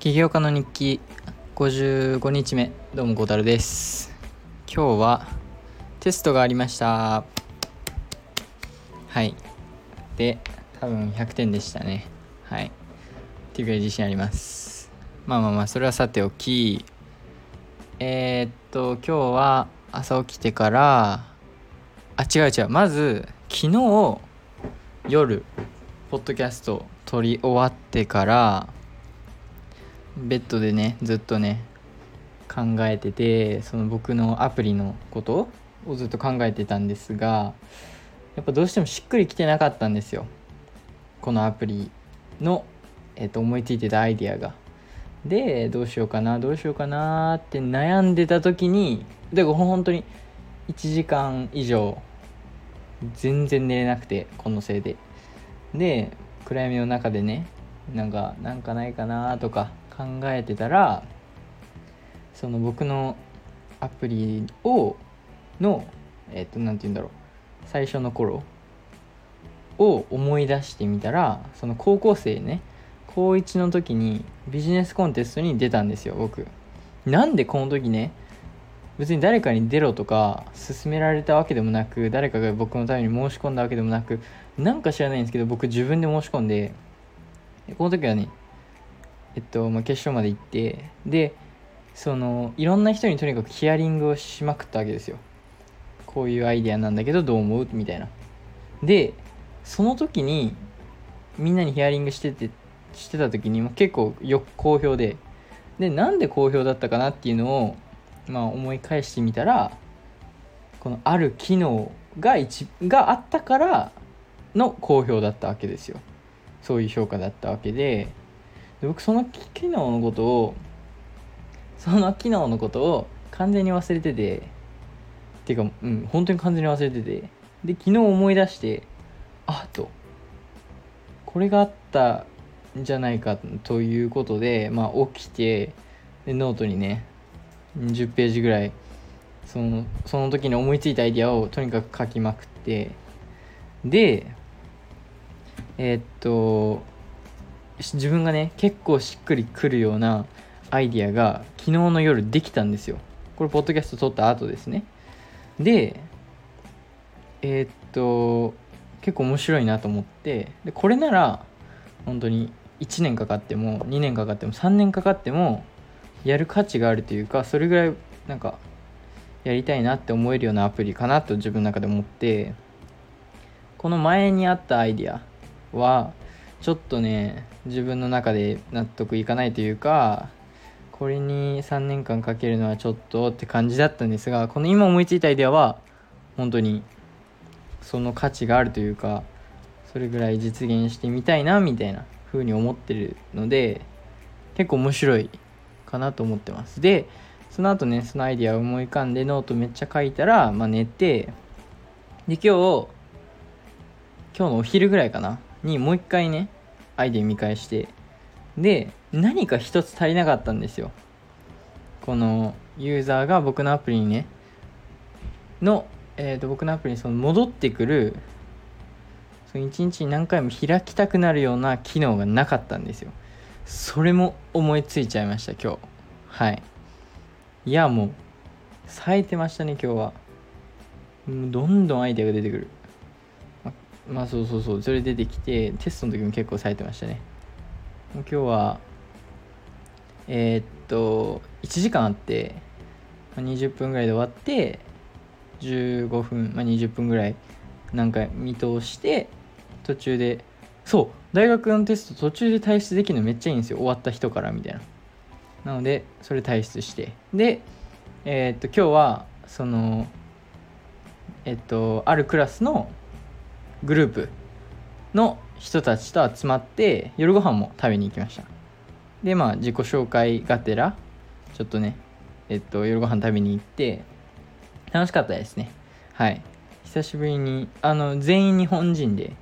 起業家の日記55日目どうも小樽です。今日はテストがありました。はい。で多分100点でしたね。はい。っていうぐらい自信あります。まあまあまあそれはさておき。えー、っと今日は朝起きてからあ違う違う。まず昨日夜ポッドキャスト撮り終わってからベッドでねずっとね考えててその僕のアプリのことをずっと考えてたんですがやっぱどうしてもしっくりきてなかったんですよ。このアプリの、えー、と思いついてたアイディアが。でどうしようかなどうしようかなって悩んでた時にで本当に1時間以上全然寝れなくてこのせいで。で暗闇の中でねなんかなんかないかなとか考えてたらその僕のアプリをのえっ、と何て言うんだろう最初の頃を思い出してみたらその高校生ね高1の時にビジネスコンテストに出たんですよ僕。なんでこの時ね別に誰かに出ろとか勧められたわけでもなく誰かが僕のために申し込んだわけでもなくなんか知らないんですけど僕自分で申し込んでこの時はねえっと、まあ、決勝まで行ってでそのいろんな人にとにかくヒアリングをしまくったわけですよ。こういうアイデアなんだけどどう思う？みたいな。でその時にみんなにヒアリングしててしてた時にも結構よ好評ででなんで好評だったかなっていうのをまあ、思い返してみたらこのある機能が一があったからの好評だったわけですよ。そういう評価だったわけでで僕その機能のことをその機能のことを完全に忘れててっていうかうん本当に完全に忘れててで昨日思い出してあっとこれがあったんじゃないかということでまあ起きてでノートにね10ページぐらいそのその時に思いついたアイディアをとにかく書きまくってでえー、っと自分がね結構しっくりくるようなアイディアが昨日の夜できたんですよ。これポッドキャスト撮った後ですね。でえー、っと結構面白いなと思って。でこれなら本当に1年かかっても2年かかっても3年かかってもやる価値があるというかそれぐらいなんかやりたいなって思えるようなアプリかなと自分の中で思って。この前にあったアイディアはちょっとね自分の中で納得いかないというかこれに3年間かけるのはちょっとって感じだったんですがこの今思いついたアイデアは本当にその価値があるというかそれぐらい実現してみたいなみたいな風に思ってるので結構面白いかなと思ってます。でその後ねそのアイデアを思い浮かんでノートめっちゃ書いたら、まあ、寝てで今日今日のお昼ぐらいかなにもう一回ねアイデア見返してで何か一つ足りなかったんですよ。このユーザーが僕のアプリにねの、えー、と僕のアプリにその戻ってくるその1日に何回も開きたくなるような機能がなかったんですよ。それも思いついちゃいました今日。はい。いやもう冴えてましたね今日は。どんどんアイデアが出てくる。まあそうそうそうそれ出てきてテストの時も結構冴えてましたね。今日はえー、っと1時間あって、まあ、20分ぐらいで終わって15分、まあ、20分ぐらい何回見通して途中でそう大学のテスト途中で退出できるのめっちゃいいんですよ。終わった人からみたいな。なのでそれ退出して。でえー、っと今日はそのえっとあるクラスのグループの人たちと集まって夜ご飯も食べに行きました。でまあ自己紹介がてらちょっとねえっと夜ご飯食べに行って楽しかったですね。はい。久しぶりにあの全員日本人で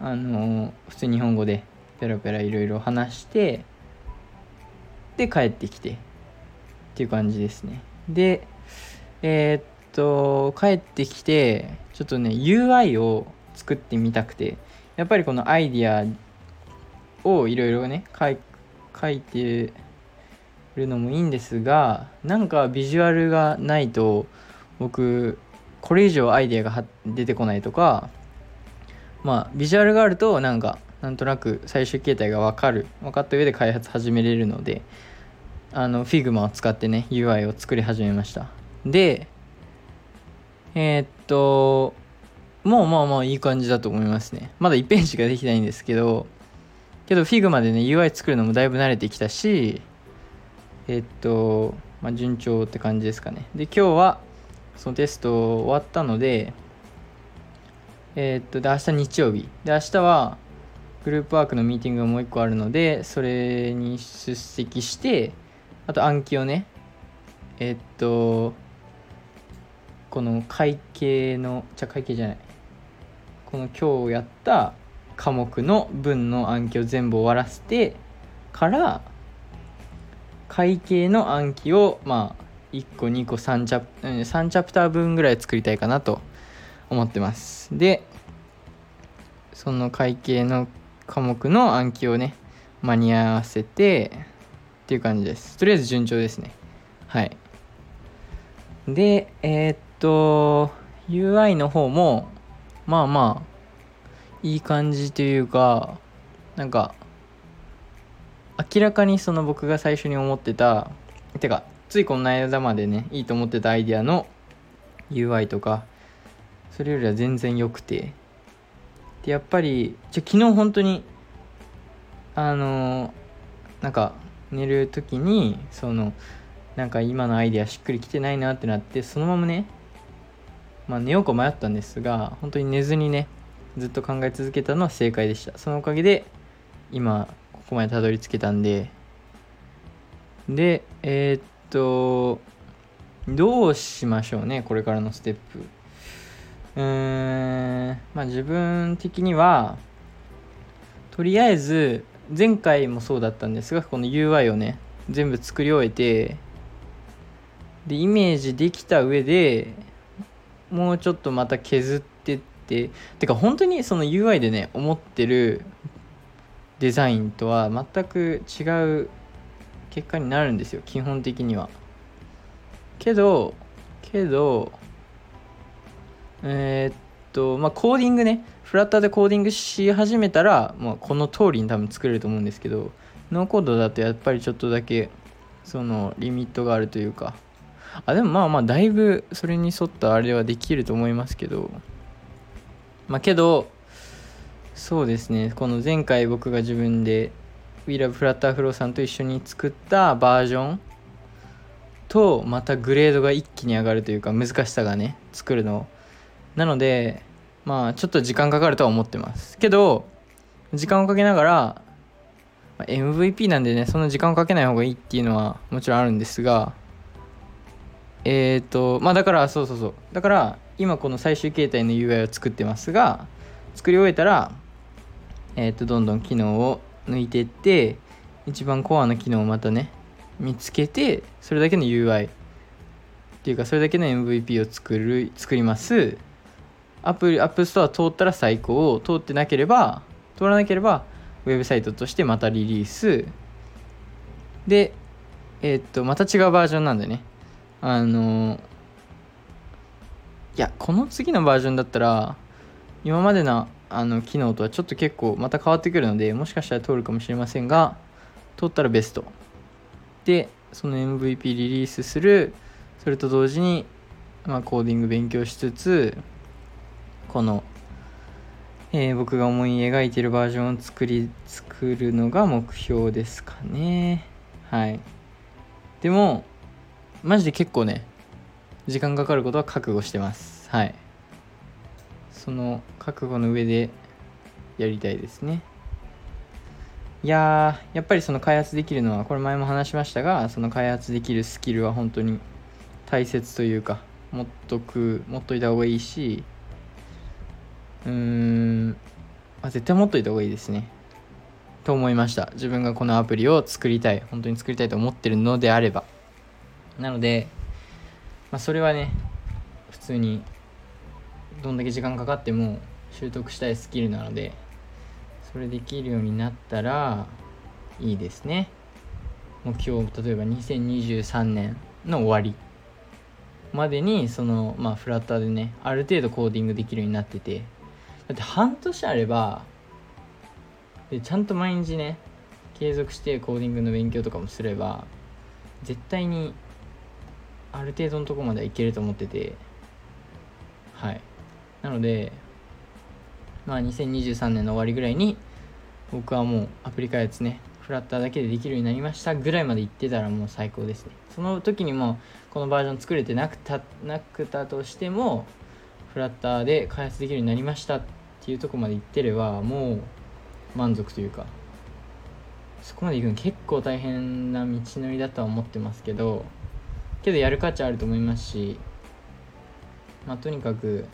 あの普通日本語でペラペラいろいろ話してで帰ってきてっていう感じですね。でえー、っと帰ってきてちょっとね UI を作ってみたくてやっぱりこのアイディアをいろいろね書いてるのもいいんですがなんかビジュアルがないと僕これ以上アイデアが出てこないとかまあビジュアルがあるとなんかなんとなく最終形態が分かる分かった上で開発始めれるのであの Figma を使ってね UI を作り始めました。でえー、っともうまあまあいい感じだと思いますね。まだ1ページができないんですけどけど Figma でね UI 作るのもだいぶ慣れてきたしえー、っとまあ順調って感じですかね。で今日はそのテスト終わったのでえー、っとで明日日曜日。で明日はグループワークのミーティングがもう一個あるのでそれに出席してあと暗記をねえー、っとこの会計のじゃ会計じゃない。この今日やった科目の文の暗記を全部終わらせてから会計の暗記をまあ1個2個3チャプ3チャプター分ぐらい作りたいかなと思ってます。でその会計の科目の暗記をね間に合わせてっていう感じです。とりあえず順調ですね。はい。でえー、っと UI の方もまあまあいい感じというかなんか明らかにその僕が最初に思ってたてかついこの間までねいいと思ってたアイデアの UI とかそれよりは全然良くてでやっぱりじゃ昨日本当にあのなんか寝る時にそのなんか今のアイデアしっくりきてないなってなってそのままねまあ寝ようか迷ったんですが本当に寝ずにねずっと考え続けたのは正解でした。そのおかげで今ここまでたどり着けたんで。でえー、っとどうしましょうねこれからのステップ。うーんまあ自分的にはとりあえず前回もそうだったんですがこの UI をね全部作り終えてでイメージできた上でもうちょっとまた削ってっててか本当にその UI でね思ってるデザインとは全く違う結果になるんですよ基本的には。けどけどえー、っとまあコーディングねフラッターでコーディングし始めたら、まあ、この通りに多分作れると思うんですけどノーコードだとやっぱりちょっとだけそのリミットがあるというかあでもまあまあだいぶそれに沿ったあれはできると思いますけど。まあけどそうですね。この前回僕が自分で WeLoveFlutterFlow さんと一緒に作ったバージョンとまたグレードが一気に上がるというか難しさがね作るの。なのでまあちょっと時間かかるとは思ってます。けど時間をかけながら MVP なんでねそんな時間をかけない方がいいっていうのはもちろんあるんですがえっ、ー、とまあだからそうそうそう。だから今この最終形態の UI を作ってますが作り終えたらえっ、ー、とどんどん機能を抜いていって一番コアな機能をまたね見つけてそれだけの UI っていうかそれだけの MVP を作る作ります。アプリ App Store 通ったら最高通ってなければ通らなければウェブサイトとしてまたリリース。でえー、とまた違うバージョンなんでね。あのいやこの次のバージョンだったら今までのあの機能とはちょっと結構また変わってくるのでもしかしたら通るかもしれませんが通ったらベスト。でその MVP リリースするそれと同時に、まあ、コーディング勉強しつつこの、えー、僕が思い描いてるバージョンを作り作るのが目標ですかね。はい。でもマジで結構ね時間かかることは覚悟してます。はい。その覚悟の上でやりたいですね。いややっぱりその開発できるのはこれ前も話しましたがその開発できるスキルは本当に大切というか持っとく持っといた方がいいしうーん、あ、絶対持っといた方がいいですね。と思いました。自分がこのアプリを作りたい本当に作りたいと思ってるのであれば。なので、まあ、それはね普通にどんだけ時間かかっても習得したいスキルなのでそれできるようになったらいいですね。目標例えば2023年の終わりまでにそのまあフラッターでねある程度コーディングできるようになっててだって半年あればでちゃんと毎日ね継続してコーディングの勉強とかもすれば絶対にある程度のとこまではいけると思ってて。はい。なのでまあ2023年の終わりぐらいに僕はもうアプリ開発ねフラッターだけでできるようになりましたぐらいまで行ってたらもう最高ですね。その時にもこのバージョン作れてなくたなくたとしてもフラッターで開発できるようになりましたっていうとこまで行ってればもう満足というか。そこまで行くの結構大変な道のりだとは思ってますけど。けどやる価値あると思いますしまあとにかく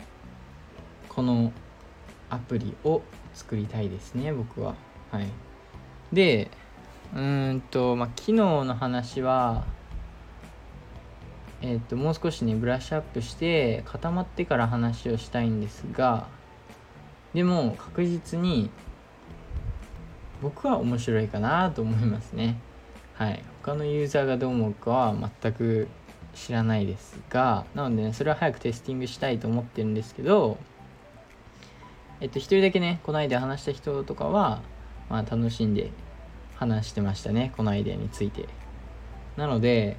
このアプリを作りたいですね僕は。はい。でうんとまあ機能の話はえっ、ともう少しねブラッシュアップして固まってから話をしたいんですがでも確実に僕は面白いかなと思いますね。はい。他のユーザーがどう思うかは全く知らないですがなのでねそれは早くテスティングしたいと思ってるんですけどえっと一人だけねこのアイデア話した人とかはまあ楽しんで話してましたねこのアイデアについて。なので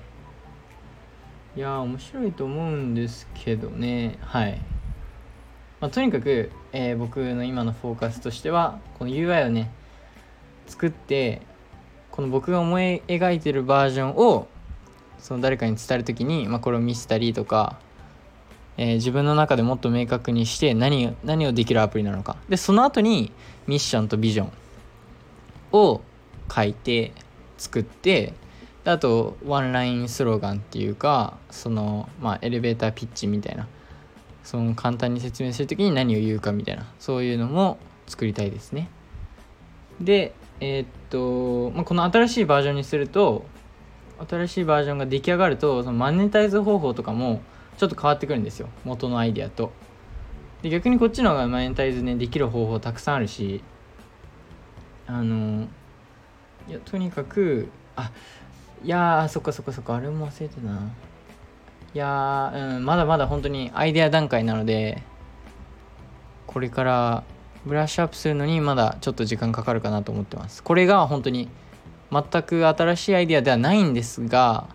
いや面白いと思うんですけどね。はい。まあ、とにかく、えー、僕の今のフォーカスとしてはこの UI をね作ってこの僕が思い描いてるバージョンをその誰かに伝える時に、まあ、これを見せたりとか、えー、自分の中でもっと明確にして何何をできるアプリなのか。でその後にミッションとビジョンを書いて作ってあとワンラインスローガンっていうかその、まあ、エレベーターピッチみたいなその簡単に説明する時に何を言うかみたいなそういうのも作りたいですね。でえー、っと、まあ、この新しいバージョンにすると新しいバージョンが出来上がるとそのマネタイズ方法とかもちょっと変わってくるんですよ。元のアイデアと。で逆にこっちの方がマネタイズねできる方法たくさんあるし。あのいやとにかくあいやそっかそっかそっかあれも忘れてたな。いやうん、まだまだ本当にアイデア段階なのでこれからブラッシュアップするのにまだちょっと時間かかるかなと思ってます。これが本当に全く新しいアイデアではないんですが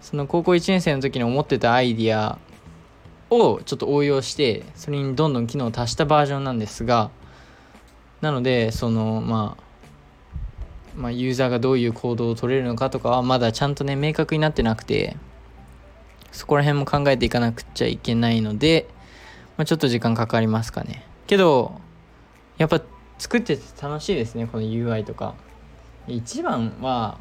その高校1年生の時に思ってたアイディアをちょっと応用してそれにどんどん機能を足したバージョンなんですがなのでそのまあまあ、ユーザーがどういう行動を取れるのかとかはまだちゃんとね明確になってなくてそこら辺も考えていかなくちゃいけないので、まあ、ちょっと時間かかりますかね。けどやっぱ作ってて楽しいですねこの UI とか。一番は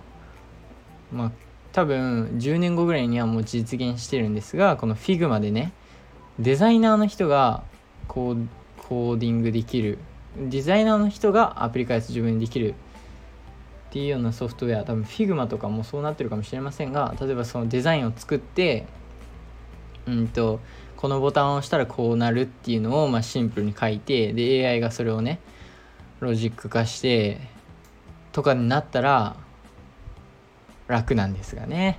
まあ多分10年後ぐらいにはもう実現してるんですがこの Figma でねデザイナーの人がコーコーディングできる。デザイナーの人がアプリ開発自分にできる。っていうようなソフトウェア。多分 Figma とかもそうなってるかもしれませんが例えばそのデザインを作ってうんとこのボタンを押したらこうなるっていうのをまあシンプルに書いてで AI がそれをねロジック化してとかになったら楽なんですがね、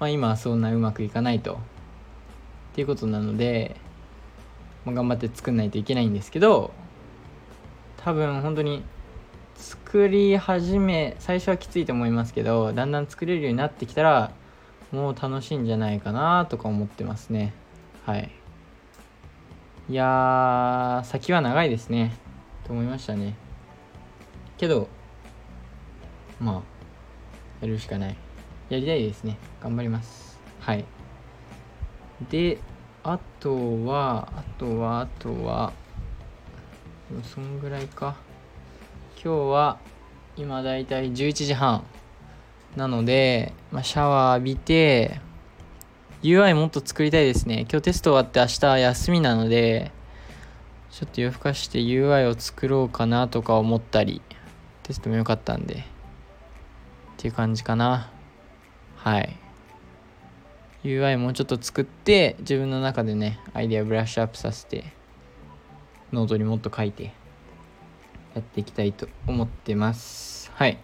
まあ、今はそんなうまくいかないと。っていうことなので、まあ、頑張って作んないといけないんですけど多分本当に作り始め最初はきついと思いますけどだんだん作れるようになってきたらもう楽しいんじゃないかなとか思ってますね。はい。いや先は長いですね。と思いましたね。けどまあやるしかない。やりたいですね。頑張ります。はい。であとはあとはあとはそんぐらいか。今日は今だいたい11時半。なので、まあ、シャワー浴びて UI もっと作りたいですね。今日テスト終わって明日休みなのでちょっと夜更かして UI を作ろうかなとか思ったりテストも良かったんで。っていう感じかな。はい。UI もうちょっと作って自分の中でねアイデアブラッシュアップさせてノートにもっと書いてやっていきたいと思ってます。はい。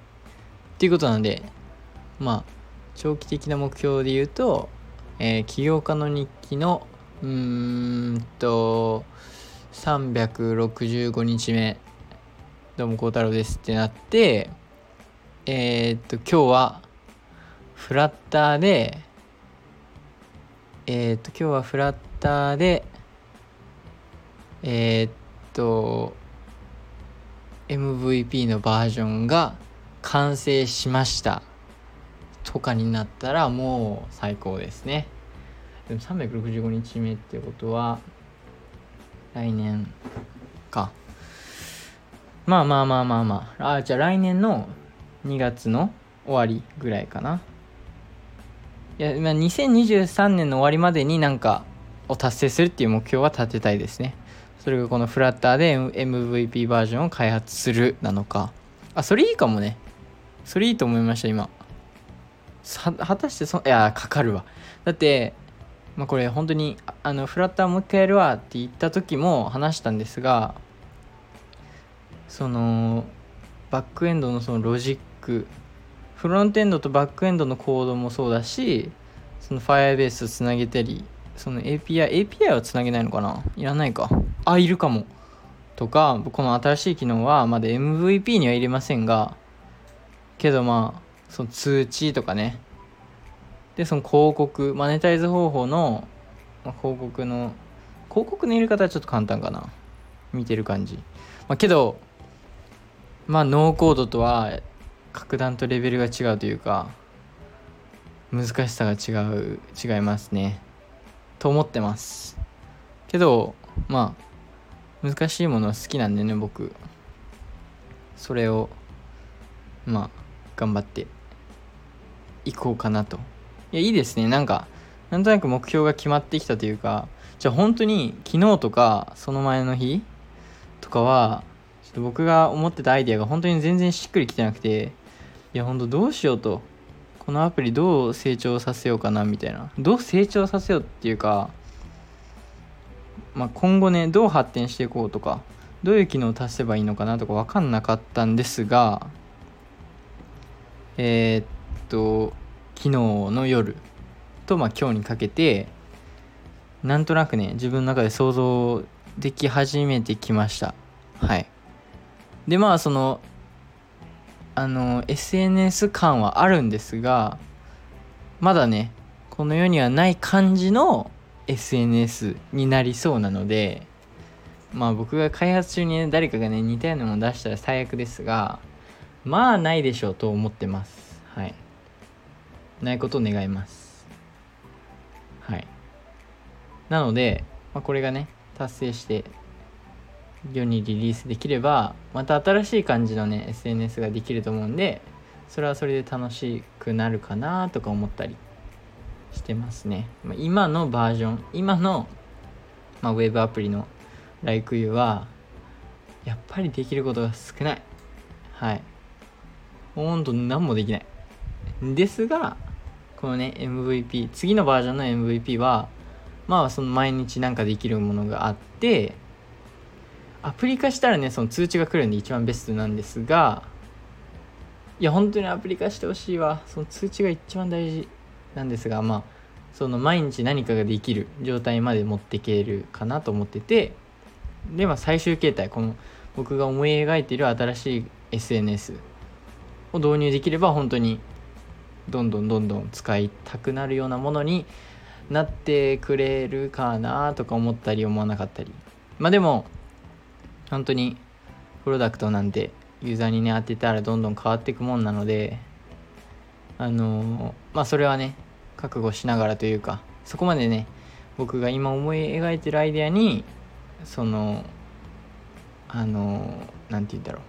ということなのでまあ長期的な目標で言うと、えー、起業家の日記のうーんと365日目どうも孝太郎ですってなってえー、っと今日はフラッターでえー、っと今日はフラッターでえー、っと MVP のバージョンが完成しました。とかになったらもう最高ですね。でも365日目ってことは来年か。まあまあまあまあまあ。あじゃあ来年の2月の終わりぐらいかな。いや、まあ、2023年の終わりまでになんかを達成するっていう目標は立てたいですね。それがこのフラッターで MVP バージョンを開発するなのか。あそれいいかもね。それいいと思いました今。果たしてそいやかかるわ。だってまあこれ本当にあのフラッターもう一回やるわって言った時も話したんですがそのバックエンドのそのロジックフロントエンドとバックエンドのコードもそうだしその Firebase つなげたりその API API はつなげないのかな？いらないか。あいるかも。とかこの新しい機能はまだ MVP には入れませんがけどまあその通知とかね。でその広告マネタイズ方法の、まあ、広告の広告の入れ方はちょっと簡単かな。見てる感じ、まあ、けどまあノーコードとは格段とレベルが違うというか難しさが違う違いますね。と思ってます。けどまあ難しいものは好きなんでね僕。それをまあ頑張っていこうかなと。いやいいですね。なんかなんとなく目標が決まってきたというかじゃあ本当に昨日とかその前の日とかはょっと僕が思ってたアイデアが本当に全然しっくりきてなくていや本当どうしようと。このアプリどう成長させようかなみたいな。どう成長させようっていうかまあ、今後ねどう発展していこうとかどういう機能を足せばいいのかなとか分かんなかったんですがえー、っと昨日の夜とまあ今日にかけてなんとなくね自分の中で想像でき始めてきました。はい。でまあそのあの SNS 感はあるんですがまだねこの世にはない感じの SNS になりそうなのでまあ僕が開発中にね誰かがね似たようなもの出したら最悪ですがまあないでしょうと思ってます。はい。ないことを願います。はい。なので、まあ、これがね達成して世にリリースできればまた新しい感じのね SNS ができると思うんでそれはそれで楽しくなるかなとか思ったりしてますね、今のバージョン今の、まあ、ウェブアプリの LikeU はやっぱりできることが少ない。はい。ほんと何もできない。ですがこのね MVP 次のバージョンの MVP はまあその毎日なんかできるものがあってアプリ化したらねその通知が来るんで一番ベストなんですがいや本当にアプリ化してほしいわ。その通知が一番大事なんですがまあその毎日何かができる状態まで持っていけるかなと思っててでまあ最終形態この僕が思い描いている新しい SNS を導入できれば本当にどんどんどんどん使いたくなるようなものになってくれるかなとか思ったり思わなかったり。まあでも本当にプロダクトなんてユーザーにね当てたらどんどん変わっていくもんなのであのまあそれはね覚悟しながらというかそこまでね僕が今思い描いてるアイデアにそのあの何て言うんだろう。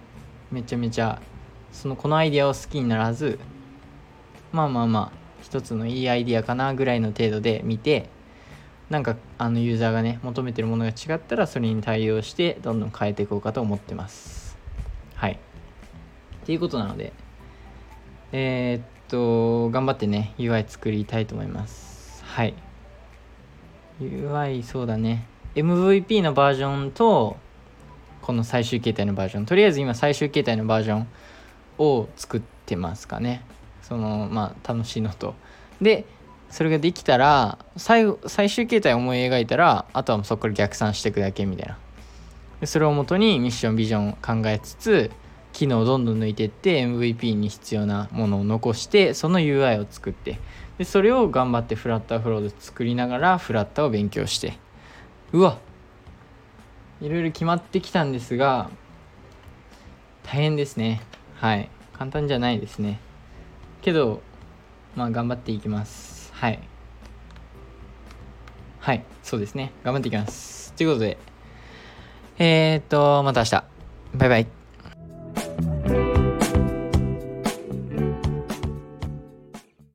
めちゃめちゃそのこのアイデアを好きにならずまあまあまあ一つのいいアイデアかなぐらいの程度で見てなんかあのユーザーがね求めてるものが違ったらそれに対応してどんどん変えていこうかと思ってます。はい。っていうことなのでえー、っと頑張ってね UI 作りたいと思います。はい。UI そうだね。MVP のバージョンとこの最終形態のバージョン。とりあえず今最終形態のバージョンを作ってますかね。そのまあ楽しいのと。でそれができたら最後最終形態を思い描いたらあとはそこから逆算していくだけみたいな。でそれをもとにミッションビジョンを考えつつ機能をどんどん抜いていって MVP に必要なものを残してその UI を作ってでそれを頑張ってフラッターフローで作りながらフラッターを勉強して。うわいろいろ決まってきたんですが大変ですね。はい。簡単じゃないですね。けどまあ頑張っていきます。はい。はいそうですね。頑張っていきます。ということで。えー、っとまた明日。バイバイ。